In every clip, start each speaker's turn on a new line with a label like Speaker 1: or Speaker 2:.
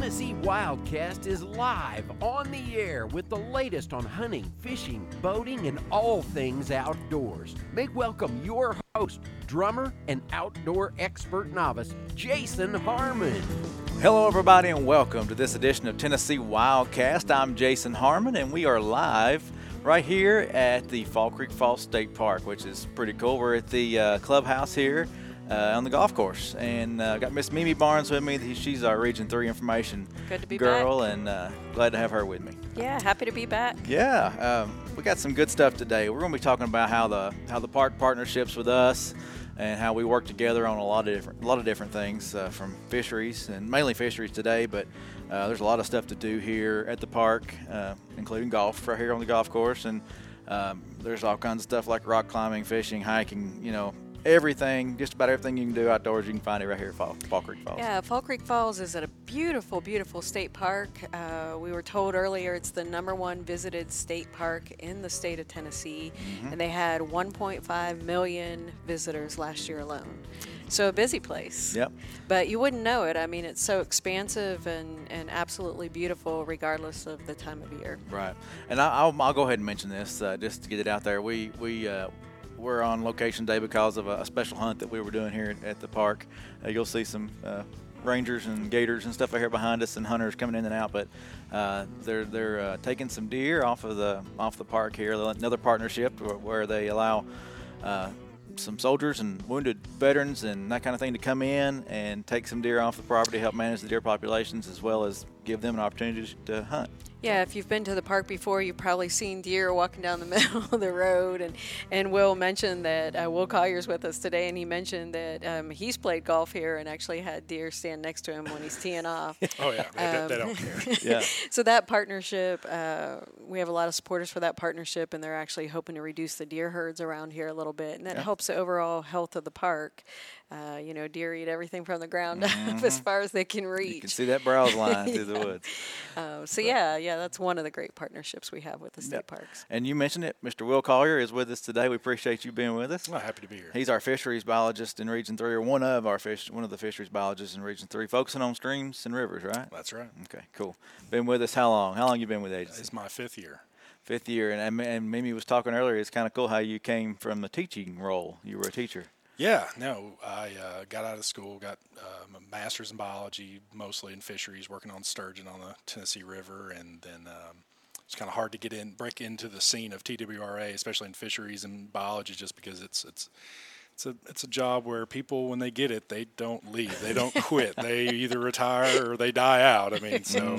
Speaker 1: Tennessee Wildcast is live on the air with the latest on hunting, fishing, boating, and all things outdoors. Make welcome your host, drummer, and outdoor expert novice, Jason Harmon.
Speaker 2: Hello, everybody, and welcome to this edition of Tennessee Wildcast. I'm Jason Harmon, and we are live right here at the Fall Creek Falls State Park, which is pretty cool. We're at the uh, clubhouse here uh, on the golf course, and uh, got Miss Mimi Barnes with me. She's our Region Three information
Speaker 3: Good to be
Speaker 2: girl,
Speaker 3: back.
Speaker 2: and uh, glad to have her with me.
Speaker 3: Yeah, happy to be back.
Speaker 2: Yeah, um, we got some good stuff today. We're going to be talking about how the how the park partnerships with us and how we work together on a lot of different a lot of different things uh, from fisheries and mainly fisheries today. But uh, there's a lot of stuff to do here at the park, uh, including golf right here on the golf course, and um, there's all kinds of stuff like rock climbing, fishing, hiking. You know, everything, just about everything you can do outdoors, you can find it right here at Fall, Fall Creek Falls.
Speaker 3: Yeah, Fall Creek Falls is at a beautiful, beautiful state park. Uh, we were told earlier it's the number one visited state park in the state of Tennessee,
Speaker 2: Mm-hmm.
Speaker 3: and they had 1.5 million visitors last year alone. So a busy place.
Speaker 2: Yep.
Speaker 3: But you wouldn't know it. I mean, it's so expansive and, and absolutely beautiful, regardless of the time of year.
Speaker 2: Right, and I, I'll, I'll go ahead and mention this uh, just to get it out there. We we uh, we're on location today because of a, special hunt that we were doing here at, at the park. Uh, you'll see some uh, rangers and gators and stuff out here behind us, and hunters coming in and out. But uh, they're they're uh, taking some deer off of the off the park here. Another partnership where, where they allow. Uh, some soldiers and wounded veterans and that kind of thing to come in and take some deer off the property, help manage the deer populations, as well as give them an opportunity to hunt.
Speaker 3: Yeah, if you've been to the park before, you've probably seen deer walking down the middle of the road. And, and Will mentioned that uh, Will Collier's with us today, and he mentioned that um, he's played golf here and actually had deer stand next to him when he's teeing off.
Speaker 4: Oh yeah, they,
Speaker 3: Um,
Speaker 4: they don't care.
Speaker 2: Yeah.
Speaker 3: so that partnership, uh, we have a lot of supporters for that partnership, and they're actually hoping to reduce the deer herds around here a little bit, and that helps the overall health of the park. Uh, you know, deer eat everything from the ground up as far as they can reach.
Speaker 2: Mm-hmm. You can see that browse line through the woods.
Speaker 3: Uh, so yeah, yeah, that's one of the great partnerships we have with the state
Speaker 2: Yep.
Speaker 3: parks.
Speaker 2: And you mentioned it, Mr. Will Collier is with us today. We appreciate you being with us.
Speaker 4: Well, happy to be here.
Speaker 2: He's our fisheries biologist in Region Three, or one of our fish, one of the fisheries biologists in Region Three, focusing on streams and rivers. Right?
Speaker 4: That's right.
Speaker 2: Okay, cool. Been with us how long? How long you been with the agency?
Speaker 4: It's my fifth year.
Speaker 2: Fifth year, and and Mimi was talking earlier. It's kind of cool how you came from the teaching role. You were a teacher.
Speaker 4: Yeah, no, I uh, got out of school, got um, a master's in biology, mostly in fisheries, working on sturgeon on the Tennessee River, and then um, it's kind of hard to get in, break into the scene of TWRA, especially in fisheries and biology, just because it's it's it's a it's a job where people, when they get it, they don't leave, they don't quit, they either retire or they die out. I mean, so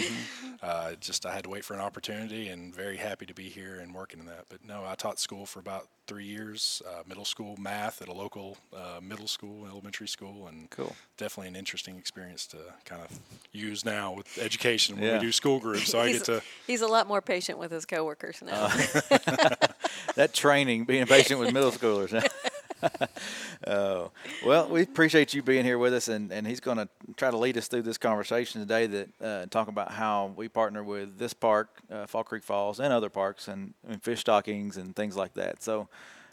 Speaker 4: uh, just I had to wait for an opportunity, and very happy to be here and working in that. But no, I taught school for about three years, uh, middle school math at a local uh, middle school, elementary school, and
Speaker 2: Cool.
Speaker 4: definitely an interesting experience to kind of use now with education when
Speaker 2: Yeah.
Speaker 4: we do school groups. So I get to
Speaker 3: he's a lot more patient with his coworkers now.
Speaker 2: that training, being patient with middle schoolers. Oh, well, we appreciate you being here with us, and, and he's going to try to lead us through this conversation today that uh, talk about how we partner with this park, uh, Fall Creek Falls, and other parks, and, and fish stockings and things like that. So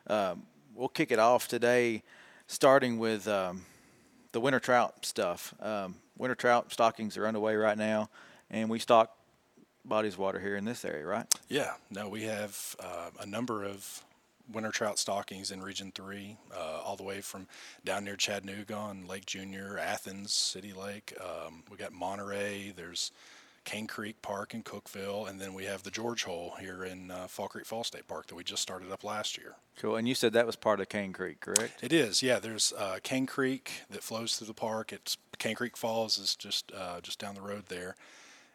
Speaker 2: um, we'll kick it off today, starting with um, the winter trout stuff. Um, winter trout stockings are underway right now, and we stock bodies water here in this area, right?
Speaker 4: Yeah, no, we have uh, a number of winter trout stockings in Region 3, uh, all the way from down near Chattanooga on Lake Junior, Athens, City Lake. Um, we got Monterey, there's Cane Creek Park in Cookeville, and then we have the George Hole here in uh, Fall Creek Fall State Park that we just started up last year.
Speaker 2: Cool. And you said that was part of Cane Creek, correct?
Speaker 4: It is, yeah. There's uh, Cane Creek that flows through the park. It's Cane Creek Falls is just uh, just down the road there,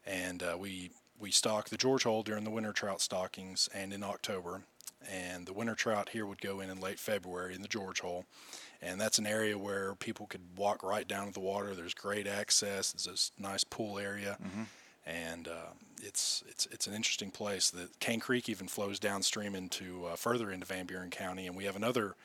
Speaker 4: and uh, we we stock the George Hole during the winter trout stockings and in October, and the winter trout here would go in in late February in the George Hole, and that's an area where people could walk right down to the water. There's great access. It's this nice pool area. And uh, it's it's it's an interesting place. The Cane Creek even flows downstream into uh, further into Van Buren County, and we have another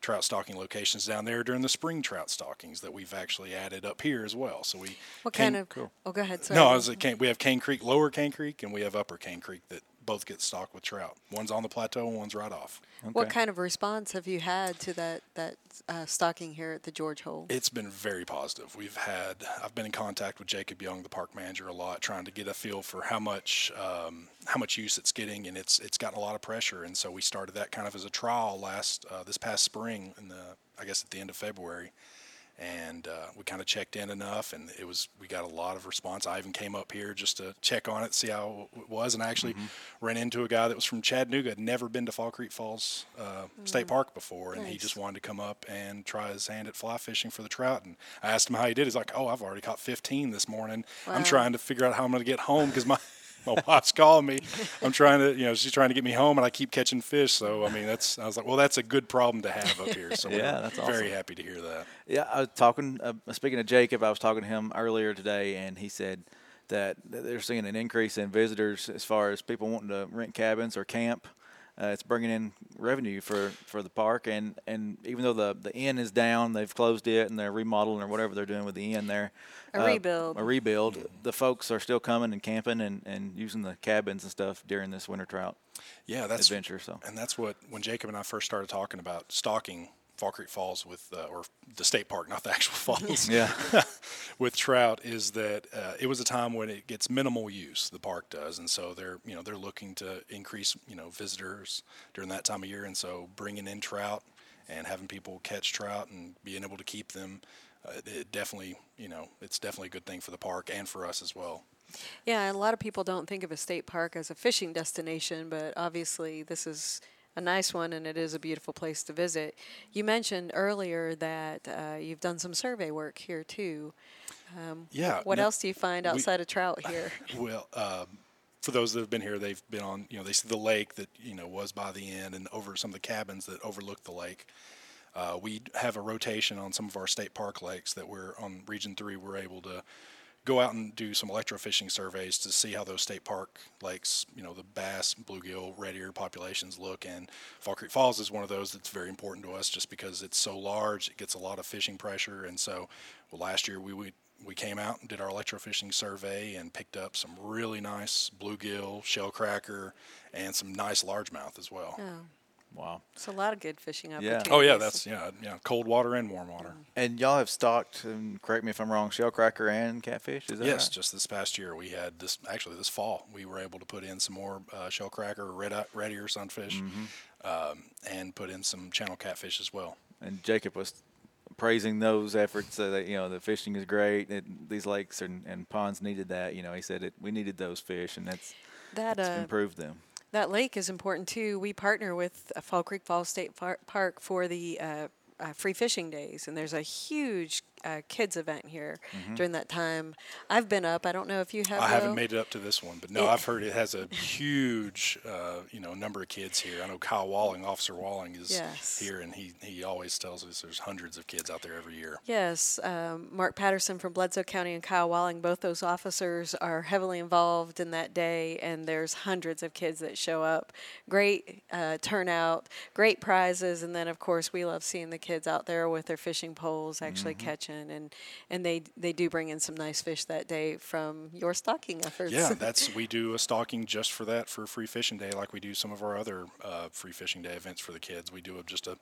Speaker 4: trout stocking locations down there during the spring trout stockings that we've actually added up here as well. So we
Speaker 3: What
Speaker 4: Cane-
Speaker 3: kind of? Cool. Oh, go ahead. Sorry.
Speaker 4: no, I was at Cane, we have Cane Creek, Lower Cane Creek, and we have Upper Cane Creek that both get stocked with trout. One's on the plateau and one's right off.
Speaker 3: What kind of response have you had to that that uh, stocking here at the George Hole?
Speaker 4: It's been very positive. We've had I've been in contact with Jacob Young, the park manager, a lot, trying to get a feel for how much um, how much use it's getting, and it's it's gotten a lot of pressure. And so we started that kind of as a trial last uh, this past spring, in the I guess at the end of February and uh, we kind of checked in enough and it was we got a lot of response i even came up here just to check on it see how it was and i actually mm-hmm. ran into a guy that was from chattanooga had never been to fall creek falls uh, mm-hmm. state park before and nice. he just wanted to come up and try his hand at fly fishing for the trout and i asked him how he did he's like oh i've already caught 15 this morning wow. i'm trying to figure out how i'm going to get home because my my wife's calling me. I'm trying to, you know, she's trying to get me home, and I keep catching fish. So I mean, that's I was like, well, that's a good problem to have up here. So yeah, that's awesome. very happy to hear that.
Speaker 2: Yeah, I was talking. Uh, speaking of Jacob, I was talking to him earlier today, and he said that they're seeing an increase in visitors as far as people wanting to rent cabins or camp. Uh, it's bringing in revenue for, for the park, and, and even though the, the inn is down, they've closed it and they're remodeling or whatever they're doing with the inn there.
Speaker 3: A uh, rebuild.
Speaker 2: A rebuild. The folks are still coming and camping and, and using the cabins and stuff during this winter trout.
Speaker 4: Yeah, that's
Speaker 2: adventure. So,
Speaker 4: and that's what when Jacob and I first started talking about stocking Fall Creek Falls with, uh, or the state park, not the actual falls.
Speaker 2: yeah.
Speaker 4: with trout is that uh, it was a time when it gets minimal use. The park does, and so they're you know they're looking to increase you know visitors during that time of year, and so bringing in trout and having people catch trout and being able to keep them, uh, it definitely you know it's definitely a good thing for the park and for us as well.
Speaker 3: Yeah, a lot of people don't think of a state park as a fishing destination, but obviously this is a nice one, and it is a beautiful place to visit. You mentioned earlier that uh, you've done some survey work here too.
Speaker 4: Um, yeah.
Speaker 3: What else do you find outside we, of trout here?
Speaker 4: Well, um, for those that have been here, they've been on. You know, they see the lake that you know was by the inn, and over some of the cabins that overlook the lake. Uh, we have a rotation on some of our state park lakes that we're on Region Three. We're able to go out and do some electrofishing surveys to see how those state park lakes, you know, the bass, bluegill, red ear populations look. And Fall Creek Falls is one of those that's very important to us just because it's so large, it gets a lot of fishing pressure. And so, well, last year we, we we came out and did our electrofishing survey and picked up some really nice bluegill, shellcracker, and some nice largemouth as well.
Speaker 3: Oh.
Speaker 2: Wow.
Speaker 3: It's a lot of good fishing opportunities.
Speaker 4: Yeah. Oh yeah, that's yeah, yeah, cold water and warm water.
Speaker 2: And y'all have stocked, and correct me if I'm wrong, shellcracker and catfish. Is that
Speaker 4: yes?
Speaker 2: Right?
Speaker 4: Just this past year, we had this actually this fall we were able to put in some more uh, shellcracker, red red ear sunfish, mm-hmm. um, and put in some channel catfish as well.
Speaker 2: And Jacob was praising those efforts. so that you know the fishing is great. It, these lakes and, and, ponds needed that. You know, he said it. We needed those fish, and that's that uh, improved them
Speaker 3: that lake is important too. We partner with Fall Creek Falls State Park for the uh, uh, free fishing days, and there's a huge uh, kids event here mm-hmm. during that time. I've been up. I don't know if you have.
Speaker 4: I haven't made it up to this one, but no, it, I've heard it has a huge, uh, you know, number of kids here. I know Kyle Walling, Officer Walling, is
Speaker 3: yes.
Speaker 4: here, and he he always tells us there's hundreds of kids out there every year.
Speaker 3: Yes, um, Mark Patterson from Bledsoe County and Kyle Walling, both those officers are heavily involved in that day, and there's hundreds of kids that show up. Great uh, turnout, great prizes, and then of course we love seeing the kids out there with their fishing poles actually mm-hmm. catching and and they they do bring in some nice fish that day from your stocking efforts.
Speaker 4: Yeah, that's we do a stocking just for that for a free fishing day, like we do some of our other uh, free fishing day events for the kids. We do a, just a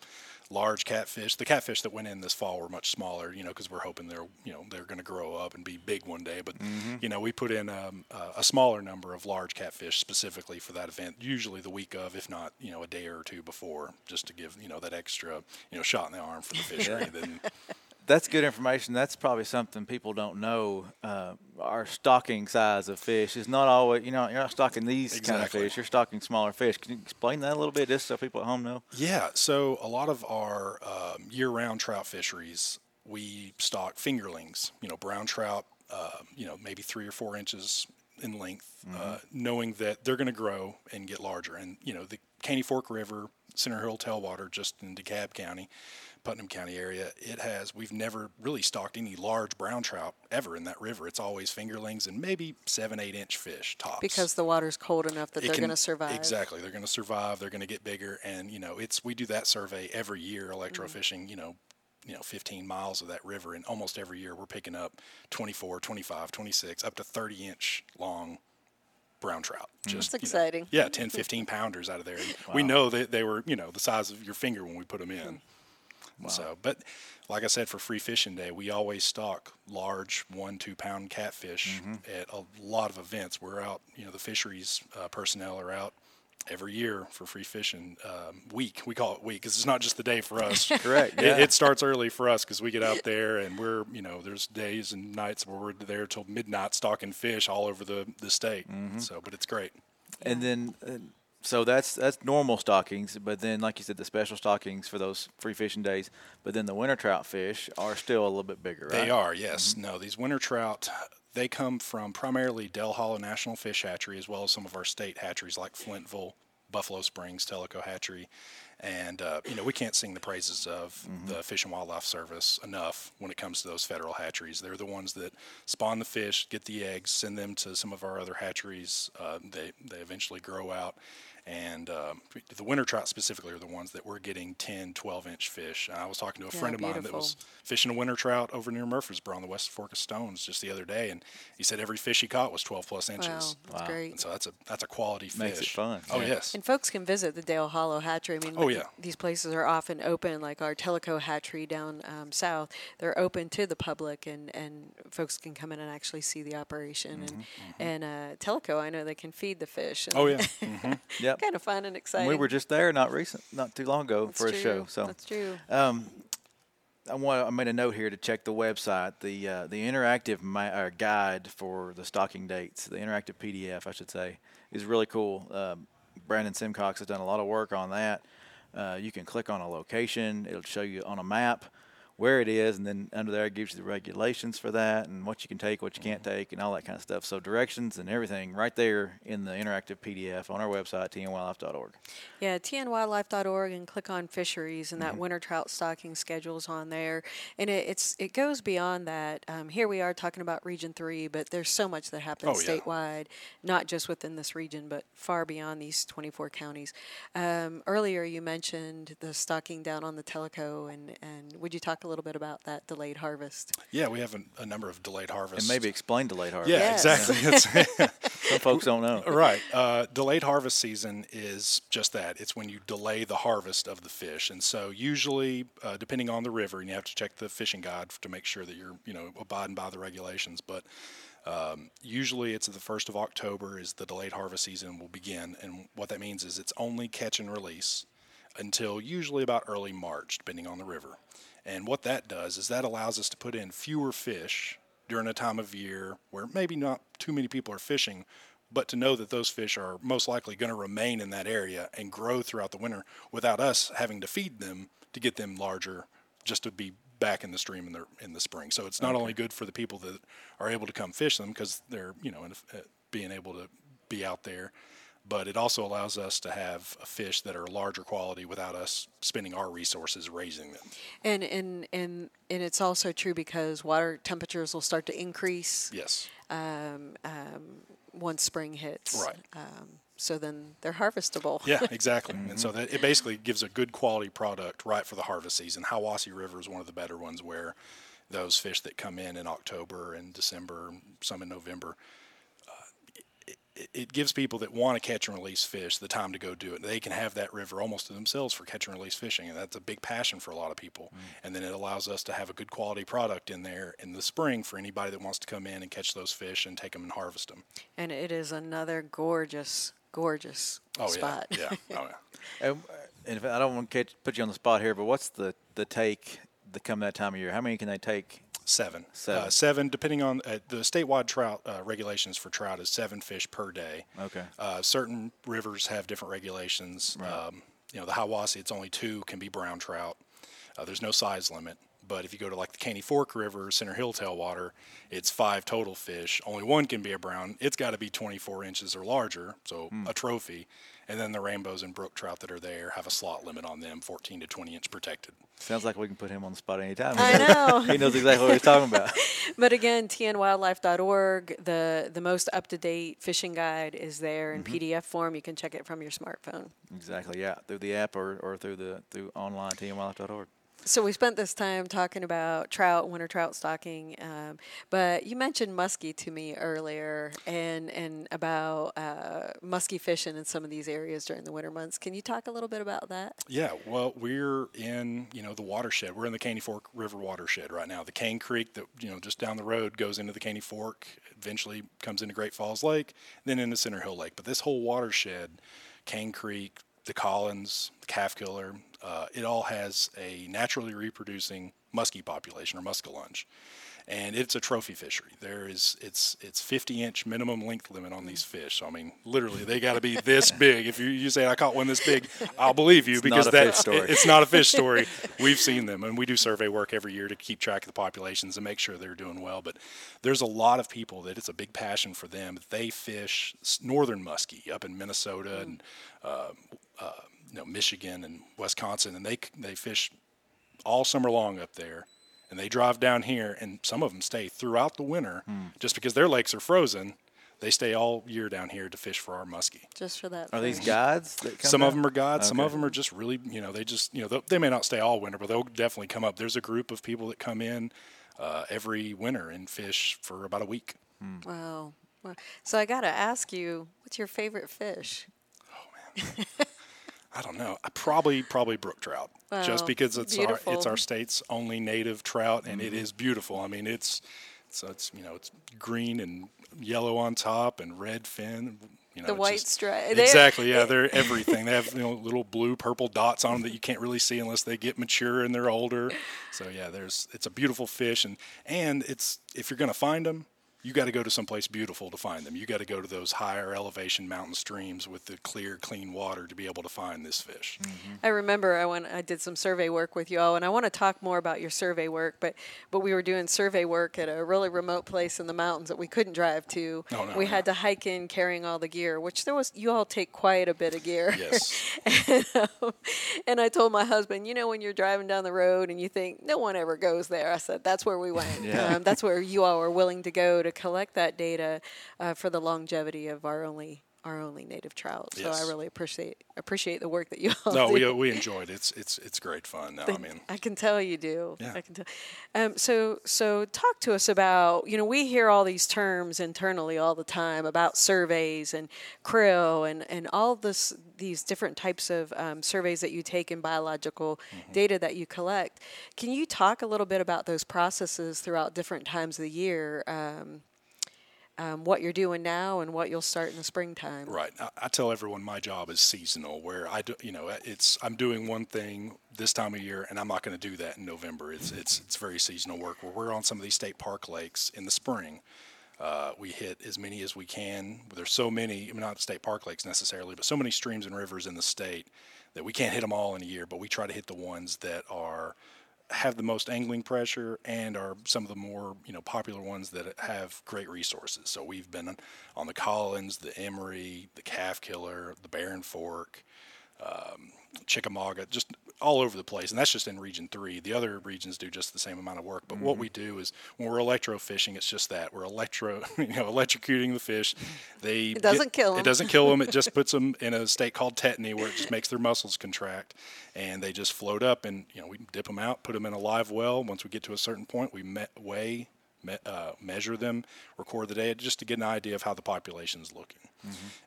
Speaker 4: large catfish. The catfish that went in this fall were much smaller, you know, because we're hoping they're you know they're going to grow up and be big one day. But mm-hmm. you know, we put in um, a smaller number of large catfish specifically for that event, usually the week of, if not you know a day or two before, just to give you know that extra you know shot in the arm for the fishery. then
Speaker 2: that's good information. That's probably something people don't know. Uh, our stocking size of fish is not always, you know, you're not stocking these exactly. kind of fish. You're stocking smaller fish. Can you explain that a little bit, just so people at home know?
Speaker 4: Yeah. So a lot of our um, year-round trout fisheries, we stock fingerlings. You know, brown trout. Uh, you know, maybe three or four inches in length, uh, mm-hmm. uh, knowing that they're going to grow and get larger. And you know, the Caney Fork River, Center Hill Tailwater, just in DeKalb County Putnam County area, it has we've never really stocked any large brown trout ever in that river. It's always fingerlings and maybe seven, eight inch fish tops.
Speaker 3: Because the water's cold enough that it they're going to survive.
Speaker 4: Exactly, they're going to survive. They're going to get bigger, and you know, it's we do that survey every year, electrofishing. Mm-hmm. You know, you know 15 miles of that river and almost every year we're picking up 24 25 26 up to 30 inch long brown trout. Just
Speaker 3: That's
Speaker 4: you know,
Speaker 3: exciting.
Speaker 4: yeah, 10, 15 pounders out of there. And We know that they were you know the size of your finger when we put them in. So, but like I said, for free fishing day, we always stock large one, two pound catfish at a lot of events. We're out, you know, the fisheries uh, personnel are out every year for free fishing um, week. We call it week because it's not just the day for us.
Speaker 2: Correct,
Speaker 4: It,
Speaker 2: yeah.
Speaker 4: it starts early for us because we get out there and we're, you know, there's days and nights where we're there till midnight stocking fish all over the, the state. So, but it's great.
Speaker 2: And then, uh, so that's that's normal stockings. But then, like you said, the special stockings for those free fishing days. But then the winter trout fish are still a little bit bigger, right?
Speaker 4: They are, yes. Mm-hmm. No, these winter trout, they come from primarily Dale Hollow National Fish Hatchery, as well as some of our state hatcheries like Flintville, Buffalo Springs, Tellico Hatchery. And, uh, you know, we can't sing the praises of the Fish and Wildlife Service enough when it comes to those federal hatcheries. They're the ones that spawn the fish, get the eggs, send them to some of our other hatcheries. Uh, they, they eventually grow out. And um, the winter trout specifically are the ones that we're getting 10, 12 inch fish. I was talking to a
Speaker 3: Yeah,
Speaker 4: friend of mine that was fishing a winter trout over near Murfreesboro on the West Fork of Stones just the other day, and he said every fish he caught was 12 plus inches
Speaker 3: Wow,
Speaker 4: inches.
Speaker 3: that's great.
Speaker 4: And so that's a that's a quality fish.
Speaker 2: Makes it fun,
Speaker 4: Oh
Speaker 2: yeah.
Speaker 4: yes.
Speaker 3: And folks can visit the Dale Hollow Hatchery. I mean,
Speaker 4: Oh, yeah.
Speaker 3: these places are often open, like our Tellico Hatchery down um, south. They're open to the public, and, and folks can come in and actually see the operation. And and uh, Tellico, I know they can feed the fish. And
Speaker 4: Mm-hmm, Oh yeah.
Speaker 2: Yep.
Speaker 3: kind of fun and exciting.
Speaker 2: And we were just there not recent, not too long ago
Speaker 3: That's
Speaker 2: for a show. So
Speaker 3: that's true.
Speaker 2: Um, I want I made a note here to check the website. The uh, the interactive ma- uh, guide for the stocking dates, the interactive PDF, I should say, is really cool. Um, Brandon Simcox has done a lot of work on that. Uh, you can click on a location; it'll show you on a map where it is, and then under there it gives you the regulations for that and what you can take, what you can't take, and all that kind of stuff. So directions and everything right there in the interactive PDF on our website, tnwildlife.org.
Speaker 3: Yeah, tnwildlife.org and click on fisheries, and
Speaker 2: Mm-hmm.
Speaker 3: that winter trout stocking schedule's on there. And it, it's it goes beyond that. Um, here we are talking about Region Three, but there's so much that happens
Speaker 4: Oh, yeah.
Speaker 3: statewide, not just within this region, but far beyond these 24 counties. Um, earlier, you mentioned the stocking down on the Tellico, and and would you talk a little bit about that delayed harvest?
Speaker 4: Yeah, we have a, a number of delayed harvests.
Speaker 2: And maybe explain delayed harvest.
Speaker 4: Yeah,
Speaker 3: Yes.
Speaker 4: exactly.
Speaker 2: Some folks don't know.
Speaker 4: Right. Uh, delayed harvest season is just that. It's when you delay the harvest of the fish, and so usually, uh, depending on the river, and you have to check the fishing guide to make sure that you're, you know, abiding by the regulations. But um, usually, it's the first of October is the delayed harvest season will begin, and what that means is it's only catch and release until usually about early March, depending on the river. And what that does is that allows us to put in fewer fish during a time of year where maybe not too many people are fishing, but to know that those fish are most likely going to remain in that area and grow throughout the winter without us having to feed them to get them larger just to be back in the stream in the in the spring. So it's not only good for the people that are able to come fish them because they're you know uh, being able to be out there, but it also allows us to have fish that are larger quality without us spending our resources raising them.
Speaker 3: And and and and it's also true because water temperatures will start to increase.
Speaker 4: Yes.
Speaker 3: um, um, once spring hits.
Speaker 4: Right.
Speaker 3: Um, so then they're harvestable.
Speaker 4: Yeah, exactly. And so that it basically gives a good quality product right for the harvest season. Hiwassee River is one of the better ones where those fish that come in in October and December, some in November, it, it, it gives people that want to catch and release fish the time to go do it. They can have that river almost to themselves for catch and release fishing, and that's a big passion for a lot of people. Mm. And then it allows us to have a good quality product in there in the spring for anybody that wants to come in and catch those fish and take them and harvest them.
Speaker 3: And it is another gorgeous, gorgeous
Speaker 4: Oh
Speaker 3: spot.
Speaker 4: yeah, yeah, oh yeah.
Speaker 2: And, and if I don't want to catch, put you on the spot here, but what's the, the take that come that time of year? How many can they take?
Speaker 4: Seven.
Speaker 2: Seven.
Speaker 4: Uh, seven, depending on uh, the statewide trout uh, regulations for trout is seven fish per day.
Speaker 2: Okay.
Speaker 4: Uh, certain rivers have different regulations. Um, you know, the Hiwassee, it's only two can be brown trout. Uh, there's no size limit. But if you go to like the Caney Fork River, Center Hill tailwater, it's five total fish. Only one can be a brown. It's got to be 24 inches or larger, so a trophy. And then the rainbows and brook trout that are there have a slot limit on them, 14 to 20 inch protected.
Speaker 2: Sounds like we can put him on the spot anytime.
Speaker 3: I know.
Speaker 2: he knows exactly what he's talking about.
Speaker 3: But again, tnwildlife.org, the, the most up to date fishing guide is there in
Speaker 2: Mm-hmm.
Speaker 3: PDF form. You can check it from your smartphone.
Speaker 2: Exactly. Yeah, through the app or, or through the through online tnwildlife.org.
Speaker 3: So we spent this time talking about trout, winter trout stocking, um, but you mentioned muskie to me earlier, and and about uh, muskie fishing in some of these areas during the winter months. Can you talk a little bit about that?
Speaker 4: Yeah, well, we're in you know the watershed. We're in the Caney Fork River watershed right now. The Cane Creek that you know just down the road goes into the Caney Fork, eventually comes into Great Falls Lake, then into Center Hill Lake. But this whole watershed, Cane Creek, the Collins, the Calf Killer, uh, it all has a naturally reproducing muskie population or muskellunge, and it's a trophy fishery. There is it's it's 50 inch minimum length limit on these fish. So I mean, literally, they got to be this big. If you, you say I caught one this big, I'll believe you
Speaker 2: It's
Speaker 4: because
Speaker 2: not a
Speaker 4: that
Speaker 2: fish story.
Speaker 4: it- it's not a fish story. We've seen them, and we do survey work every year to keep track of the populations and make sure they're doing well. But there's a lot of people that it's a big passion for them. They fish northern muskie up in Minnesota and uh, uh, you know Michigan and Wisconsin, and they they fish all summer long up there. And they drive down here, and some of them stay throughout the winter,
Speaker 2: Hmm.
Speaker 4: just because their lakes are frozen. They stay all year down here to fish for our muskie.
Speaker 3: Just for that.
Speaker 2: Are these
Speaker 3: fish.
Speaker 2: guides? That come
Speaker 4: Some of them are guides. Some of them are just really, you know, they just, you know, they'll- may not stay all winter, but they'll definitely come up. There's a group of people that come in uh, every winter and fish for about a week.
Speaker 3: Wow. Wow. So I got to ask you, what's your favorite fish?
Speaker 4: I don't know. I probably probably brook trout, just because it's our it's our state's only native trout, and it mm-hmm. is beautiful. I mean, it's so it's you know it's green and yellow on top and red fin. You know,
Speaker 3: The white
Speaker 4: just-
Speaker 3: stripe.
Speaker 4: Exactly. Yeah, they're everything. They have you know little blue, purple dots on them that you can't really see unless they get mature and they're older. So yeah, there's it's a beautiful fish, and and it's if you're gonna find them, you got to go to someplace beautiful to find them. You got to go to those higher elevation mountain streams with the clear, clean water to be able to find this fish.
Speaker 3: I remember I went I did some survey work with you all and I want to talk more about your survey work but but we were doing survey work at a really remote place in the mountains that we couldn't drive to.
Speaker 4: Oh, no,
Speaker 3: we
Speaker 4: no.
Speaker 3: had to hike in carrying all the gear, which there was you all take quite a bit of gear.
Speaker 4: Yes.
Speaker 3: and, um, and I told my husband, you know, when you're driving down the road and you think no one ever goes there, I said that's where we went.
Speaker 2: Yeah.
Speaker 3: Um, that's where you all were willing to go to collect that data uh, for the longevity of our only our only native trout. So
Speaker 4: Yes.
Speaker 3: I really appreciate appreciate the work that you all
Speaker 4: No,
Speaker 3: do.
Speaker 4: we we enjoyed it. It's it's it's great fun. No, I mean,
Speaker 3: I can tell you do.
Speaker 4: Yeah.
Speaker 3: I can tell. Um, so, so talk to us about. You know, we hear all these terms internally all the time about surveys and creel and and all this these different types of um, surveys that you take and biological
Speaker 4: Mm-hmm.
Speaker 3: data that you collect. Can you talk a little bit about those processes throughout different times of the year? Um, um, what you're doing now and what you'll start in the springtime.
Speaker 4: Right. I, I tell everyone my job is seasonal, where I do, you know, it's I'm doing one thing this time of year, and I'm not going to do that in November. It's it's it's very seasonal work. Where we're on some of these state park lakes in the spring, uh, we hit as many as we can. There's so many, not state park lakes necessarily, but so many streams and rivers in the state that we can't hit them all in a year. But we try to hit the ones that are have the most angling pressure and are some of the more you know popular ones that have great resources. So we've been on- the Collins, the Emory, the Calf Killer, the Barren Fork, um, Chickamauga, just all over the place. And that's just in Region Three. The other regions do just the same amount of work. But what we do is when we're electrofishing, it's just that we're electro, you know, electrocuting the fish. They
Speaker 3: It doesn't kill 'em.
Speaker 4: It doesn't kill them. It just puts them in a state called tetany, where it just makes their muscles contract, and they just float up. And you know, we dip them out, put them in a live well. Once we get to a certain point, we me- weigh, me- uh, measure them, record the data, just to get an idea of how the population is looking.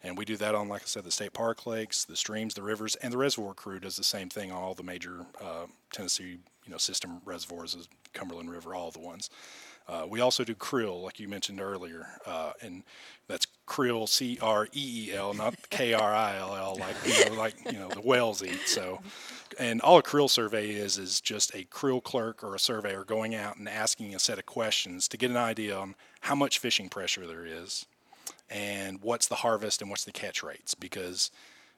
Speaker 4: And we do that on, like I said, the state park lakes, the streams, the rivers, and the reservoir crew does the same thing on all the major uh, Tennessee, you know, system reservoirs, as Cumberland River, all the ones. Uh, we also do creel, like you mentioned earlier, uh, and that's creel, C R E E L, not K R I L L, like you know, like you know the whales eat. So, and all a creel survey is is just a creel clerk or a surveyor going out and asking a set of questions to get an idea on how much fishing pressure there is, and what's the harvest and what's the catch rates. Because,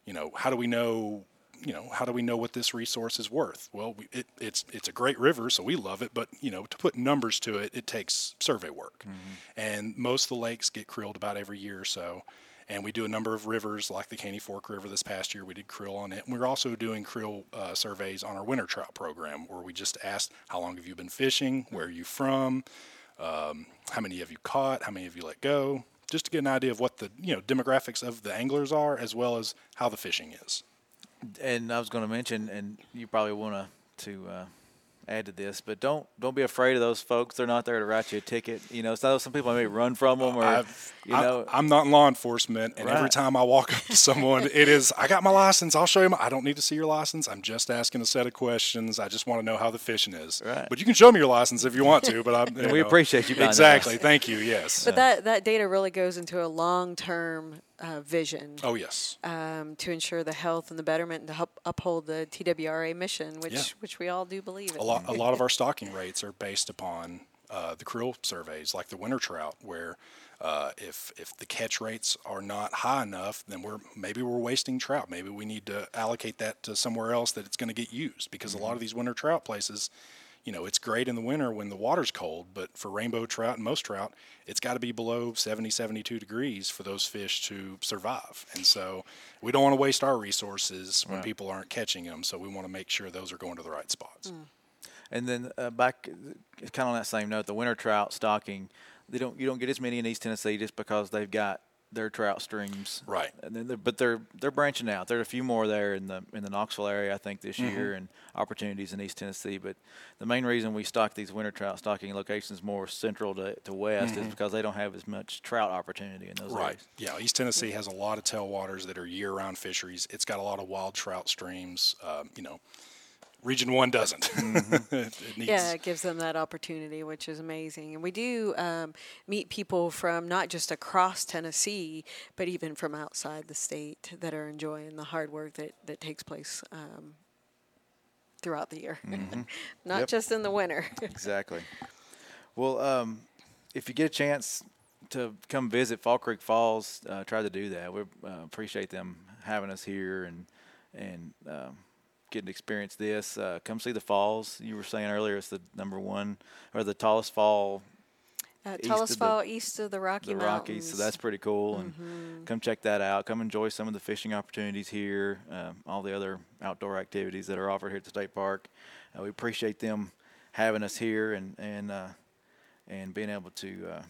Speaker 4: you know, how do we know? You know, how do we know what this resource is worth? Well, we, it, it's it's a great river, so we love it. But you know, to put numbers to it, it takes survey work, and most of the lakes get creeled about every year or so. And we do a number of rivers, like the Caney Fork River this past year. We did creel on it. And we're also doing creel uh, surveys on our winter trout program, where we just asked, "How long have you been fishing? Where are you from? um, how many have you caught, how many have you let go, just to get an idea of what the you know demographics of the anglers are, as well as how the fishing is.
Speaker 2: And I was going to mention, and you probably want to to uh, add to this, but don't don't be afraid of those folks. They're not there to write you a ticket. You know, so some people may run from them, or
Speaker 4: I've,
Speaker 2: you know,
Speaker 4: I, am not in law enforcement, and every time I walk up to someone, it is, I got my license. I'll show you. My, I don't need to see your license. I'm just asking a set of questions. I just want to know how the fishing is.
Speaker 2: Right.
Speaker 4: But you can show me your license if you want to. But I'm, you
Speaker 2: we
Speaker 4: know.
Speaker 2: appreciate you buying that
Speaker 4: Exactly. Thank you. Yes.
Speaker 3: But that, that data really goes into a long term uh, vision
Speaker 4: oh yes.
Speaker 3: um, to ensure the health and the betterment and to help uphold the TWRA mission, which
Speaker 4: Yeah.
Speaker 3: which we all do believe in.
Speaker 4: a lot, a lot of our stocking rates are based upon uh, the creel surveys, like the winter trout, where uh, if if the catch rates are not high enough, then we're maybe we're wasting trout. Maybe we need to allocate that to somewhere else that it's going to get used because a lot of these winter trout places. You know, it's great in the winter when the water's cold, but for rainbow trout and most trout, it's got to be below 70, 72 degrees for those fish to survive. And so we don't want to waste our resources when people aren't catching them. So we want to make sure those are going to the right spots.
Speaker 2: And then uh, back, kind of on that same note, the winter trout stocking, they don't you don't get as many in East Tennessee just because they've got their trout streams.
Speaker 4: Right.
Speaker 2: And then they're, but they're they're branching out. There are a few more there in the in the Knoxville area, I think, this year, and opportunities in East Tennessee. But the main reason we stock these winter trout stocking locations more central to, to west is because they don't have as much trout opportunity in those
Speaker 4: Right.
Speaker 2: areas.
Speaker 4: Yeah. East Tennessee has a lot of tailwaters that are year-round fisheries. It's got a lot of wild trout streams. Um, you know, Region One doesn't. it needs,
Speaker 3: Yeah, it gives them that opportunity, which is amazing. And we do um, meet people from not just across Tennessee, but even from outside the state that are enjoying the hard work that, that takes place um, throughout the year, not
Speaker 2: Yep.
Speaker 3: just in the winter.
Speaker 2: Exactly. Well, um, if you get a chance to come visit Fall Creek Falls, uh, try to do that. We uh, appreciate them having us here and and um, getting to experience this. Uh, come see the falls. You were saying earlier it's the number one or the tallest fall
Speaker 3: Uh,
Speaker 2: East
Speaker 3: tallest
Speaker 2: of the-
Speaker 3: fall east of the Rocky
Speaker 2: the
Speaker 3: Mountains.
Speaker 2: Rockies. So that's pretty cool. And come check that out. Come enjoy some of the fishing opportunities here, um, all the other outdoor activities that are offered here at the state park. Uh, we appreciate them having us here and and uh, and being able to uh,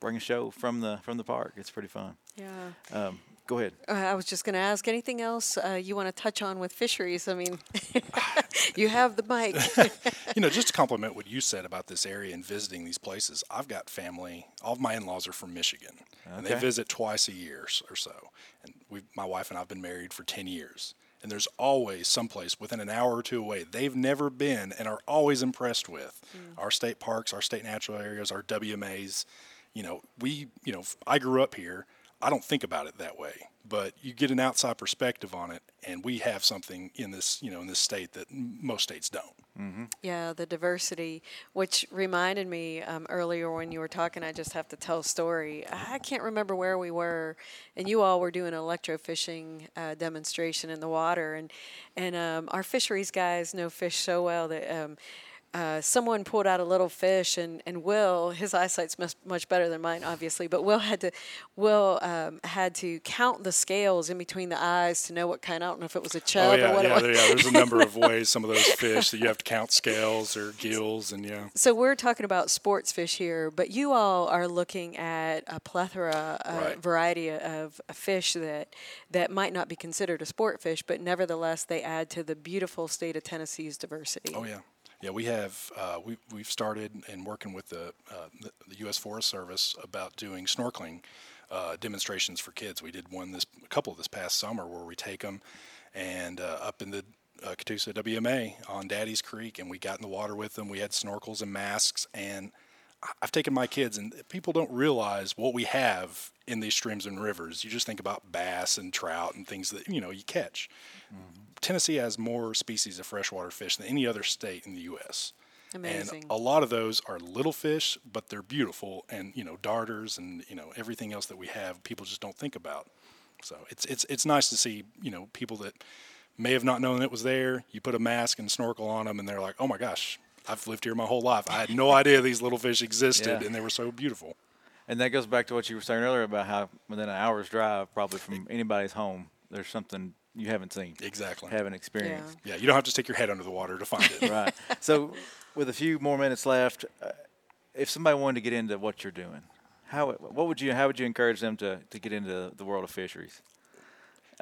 Speaker 2: bring a show from the from the park. It's pretty fun.
Speaker 3: yeah.
Speaker 2: Um, go ahead.
Speaker 3: Uh, I was just going to ask anything else uh, you want to touch on with fisheries. I mean, you have the mic.
Speaker 4: you know, just to compliment what you said about this area and visiting these places, I've got family. All of my in-laws are from Michigan, and they visit twice a year or so. And we, my wife and I've been married for ten years, and there's always someplace within an hour or two away they've never been and are always impressed with our state parks, our state natural areas, our WMAs. You know, we, you know, I grew up here. I don't think about it that way, but you get an outside perspective on it, and we have something in this, you know, in this state that most states don't.
Speaker 3: Yeah, the diversity, which reminded me um, earlier when you were talking, I just have to tell a story. I can't remember where we were, and you all were doing an electrofishing uh, demonstration in the water, and and um, our fisheries guys know fish so well that. Um, uh, someone pulled out a little fish, and, and Will, his eyesight's much, much better than mine, obviously, but Will had to Will um, had to count the scales in between the eyes to know what kind. I don't know if it was a chub
Speaker 4: Oh yeah,
Speaker 3: or what
Speaker 4: yeah,
Speaker 3: it was.
Speaker 4: yeah. There's a number of ways some of those fish that you have to count scales or gills, and yeah.
Speaker 3: So we're talking about sports fish here, but you all are looking at a plethora, a
Speaker 4: Right.
Speaker 3: variety of fish that that might not be considered a sport fish, but nevertheless they add to the beautiful state of Tennessee's diversity.
Speaker 4: Oh yeah, yeah. We have uh, we we've started and working with the, uh, the the U.S. Forest Service about doing snorkeling uh, demonstrations for kids. We did one this a couple of this past summer where we take them and uh, up in the uh, Catoosa WMA on Daddy's Creek, and we got in the water with them. We had snorkels and masks, and I've taken my kids, and people don't realize what we have in these streams and rivers. You just think about bass and trout and things that you know you catch. Tennessee has more species of freshwater fish than any other state in the U.S.
Speaker 3: Amazing.
Speaker 4: And a lot of those are little fish, but they're beautiful, and you know darters and you know everything else that we have. People just don't think about. So it's it's it's nice to see you know people that may have not known it was there. You put a mask and snorkel on them, and they're like, "Oh my gosh, I've lived here my whole life. I had no idea these little fish existed,
Speaker 2: Yeah.
Speaker 4: and they were so beautiful."
Speaker 2: And that goes back to what you were saying earlier about how within an hour's drive, probably from anybody's home, there's something you haven't seen,
Speaker 4: Exactly.
Speaker 2: haven't experienced.
Speaker 4: Yeah, you don't have to stick your head under the water to find it.
Speaker 2: right. So, with a few more minutes left, uh, if somebody wanted to get into what you're doing, how what would you how would you encourage them to, to get into the world of fisheries?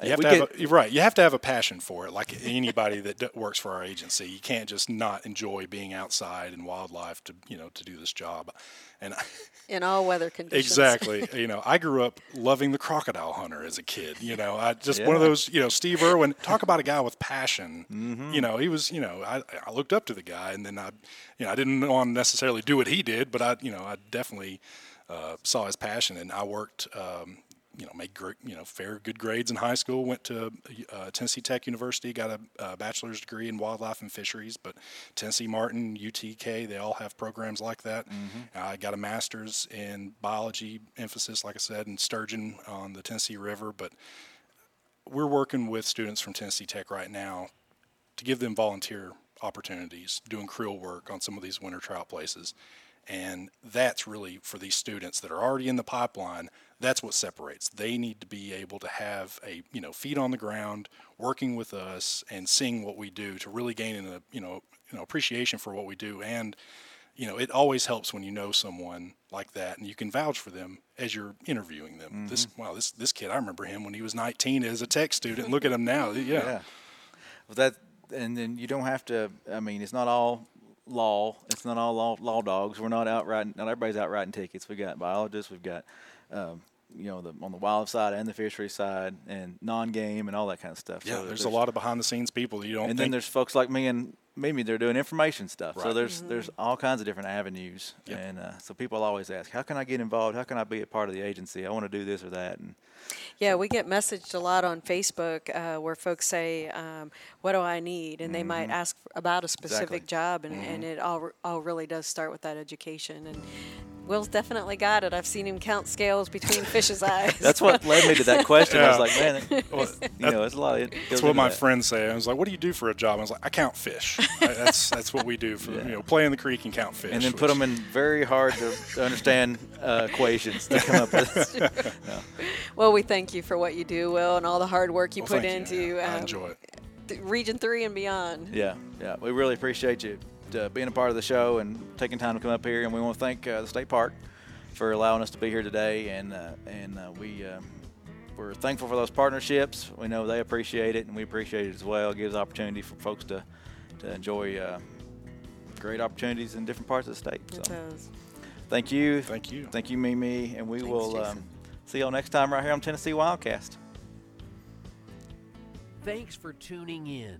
Speaker 4: You have
Speaker 2: We
Speaker 4: to have a, right. You have to have a passion for it, like anybody that d- works for our agency. You can't just not enjoy being outside and wildlife to you know to do this job. And I,
Speaker 3: In all weather conditions.
Speaker 4: exactly, you know, I grew up loving the crocodile hunter as a kid. You know, I just one of those. You know, Steve Irwin. Talk about a guy with passion.
Speaker 2: Mm-hmm.
Speaker 4: You know, he was. You know, I, I looked up to the guy, and then I, you know, I didn't want to necessarily do what he did, but I, you know, I definitely uh, saw his passion, and I worked. Um, you know, made great, you know, fair, good grades in high school. Went to uh, Tennessee Tech University, got a, uh bachelor's degree in wildlife and fisheries. But Tennessee Martin, UTK, they all have programs like that. I got a master's in biology, emphasis, like I said, in sturgeon on the Tennessee River. But we're working with students from Tennessee Tech right now to give them volunteer opportunities, doing creel work on some of these winter trout places. And that's really for these students that are already in the pipeline. That's what separates. They need to be able to have a you know feet on the ground, working with us and seeing what we do to really gain an, you know you know appreciation for what we do. And you know it always helps when you know someone like that and you can vouch for them as you're interviewing them. Mm-hmm. This wow this this kid I remember him when he was 19 as a tech student. Look at him now. Yeah.
Speaker 2: Yeah. Well, that and then you don't have to. I mean, it's not all law. It's not all law, law dogs. We're not out writing. Not everybody's out writing tickets. We got biologists. We've got. Um, you know, the, on the wild side and the fishery side, and non-game and all that kind of stuff.
Speaker 4: Yeah,
Speaker 2: So
Speaker 4: there's a lot of behind the scenes people that you don't
Speaker 2: and
Speaker 4: think
Speaker 2: then there's folks like me and maybe they're doing information stuff. So
Speaker 4: Right.
Speaker 2: there's there's all kinds of different avenues,
Speaker 4: Yep.
Speaker 2: and uh, so people always ask, how can I get involved? How can I be a part of the agency? I want to do this or that, and
Speaker 3: Yeah, we get messaged a lot on Facebook uh, where folks say, um, "What do I need?" and they might ask about a specific
Speaker 2: Exactly.
Speaker 3: job, and, and it all all really does start with that education. And Will's definitely got it. I've seen him count scales between fish's eyes.
Speaker 2: that's what led me to that question. I was like, man, it- you know, it's a lot. Of,
Speaker 4: That's what my friends say. I was like, "What do you do for a job?" I was like, "I count fish." That's that's what we do for you know play in the creek and count fish.
Speaker 2: and then put them in very hard to, to understand uh, equations to come up with.
Speaker 3: well, we thank you for what you do, Will, and all the hard work you
Speaker 4: Well,
Speaker 3: put
Speaker 4: thank you.
Speaker 3: into
Speaker 4: Yeah, I
Speaker 3: um,
Speaker 4: enjoy it.
Speaker 3: Region Three and beyond.
Speaker 2: Yeah, yeah. We really appreciate you uh, being a part of the show and taking time to come up here. And we want to thank uh, the state park for allowing us to be here today. And uh, and uh, we uh, we're thankful for those partnerships. We know they appreciate it, and we appreciate it as well. It gives opportunity for folks to to enjoy uh, great opportunities in different parts of the state.
Speaker 3: It
Speaker 2: So
Speaker 3: does.
Speaker 2: thank you,
Speaker 4: Thank you.
Speaker 2: thank you, Mimi, and we
Speaker 3: Thanks,
Speaker 2: will um, see y'all next time right here on Tennessee Wildcast.
Speaker 1: Thanks for tuning in.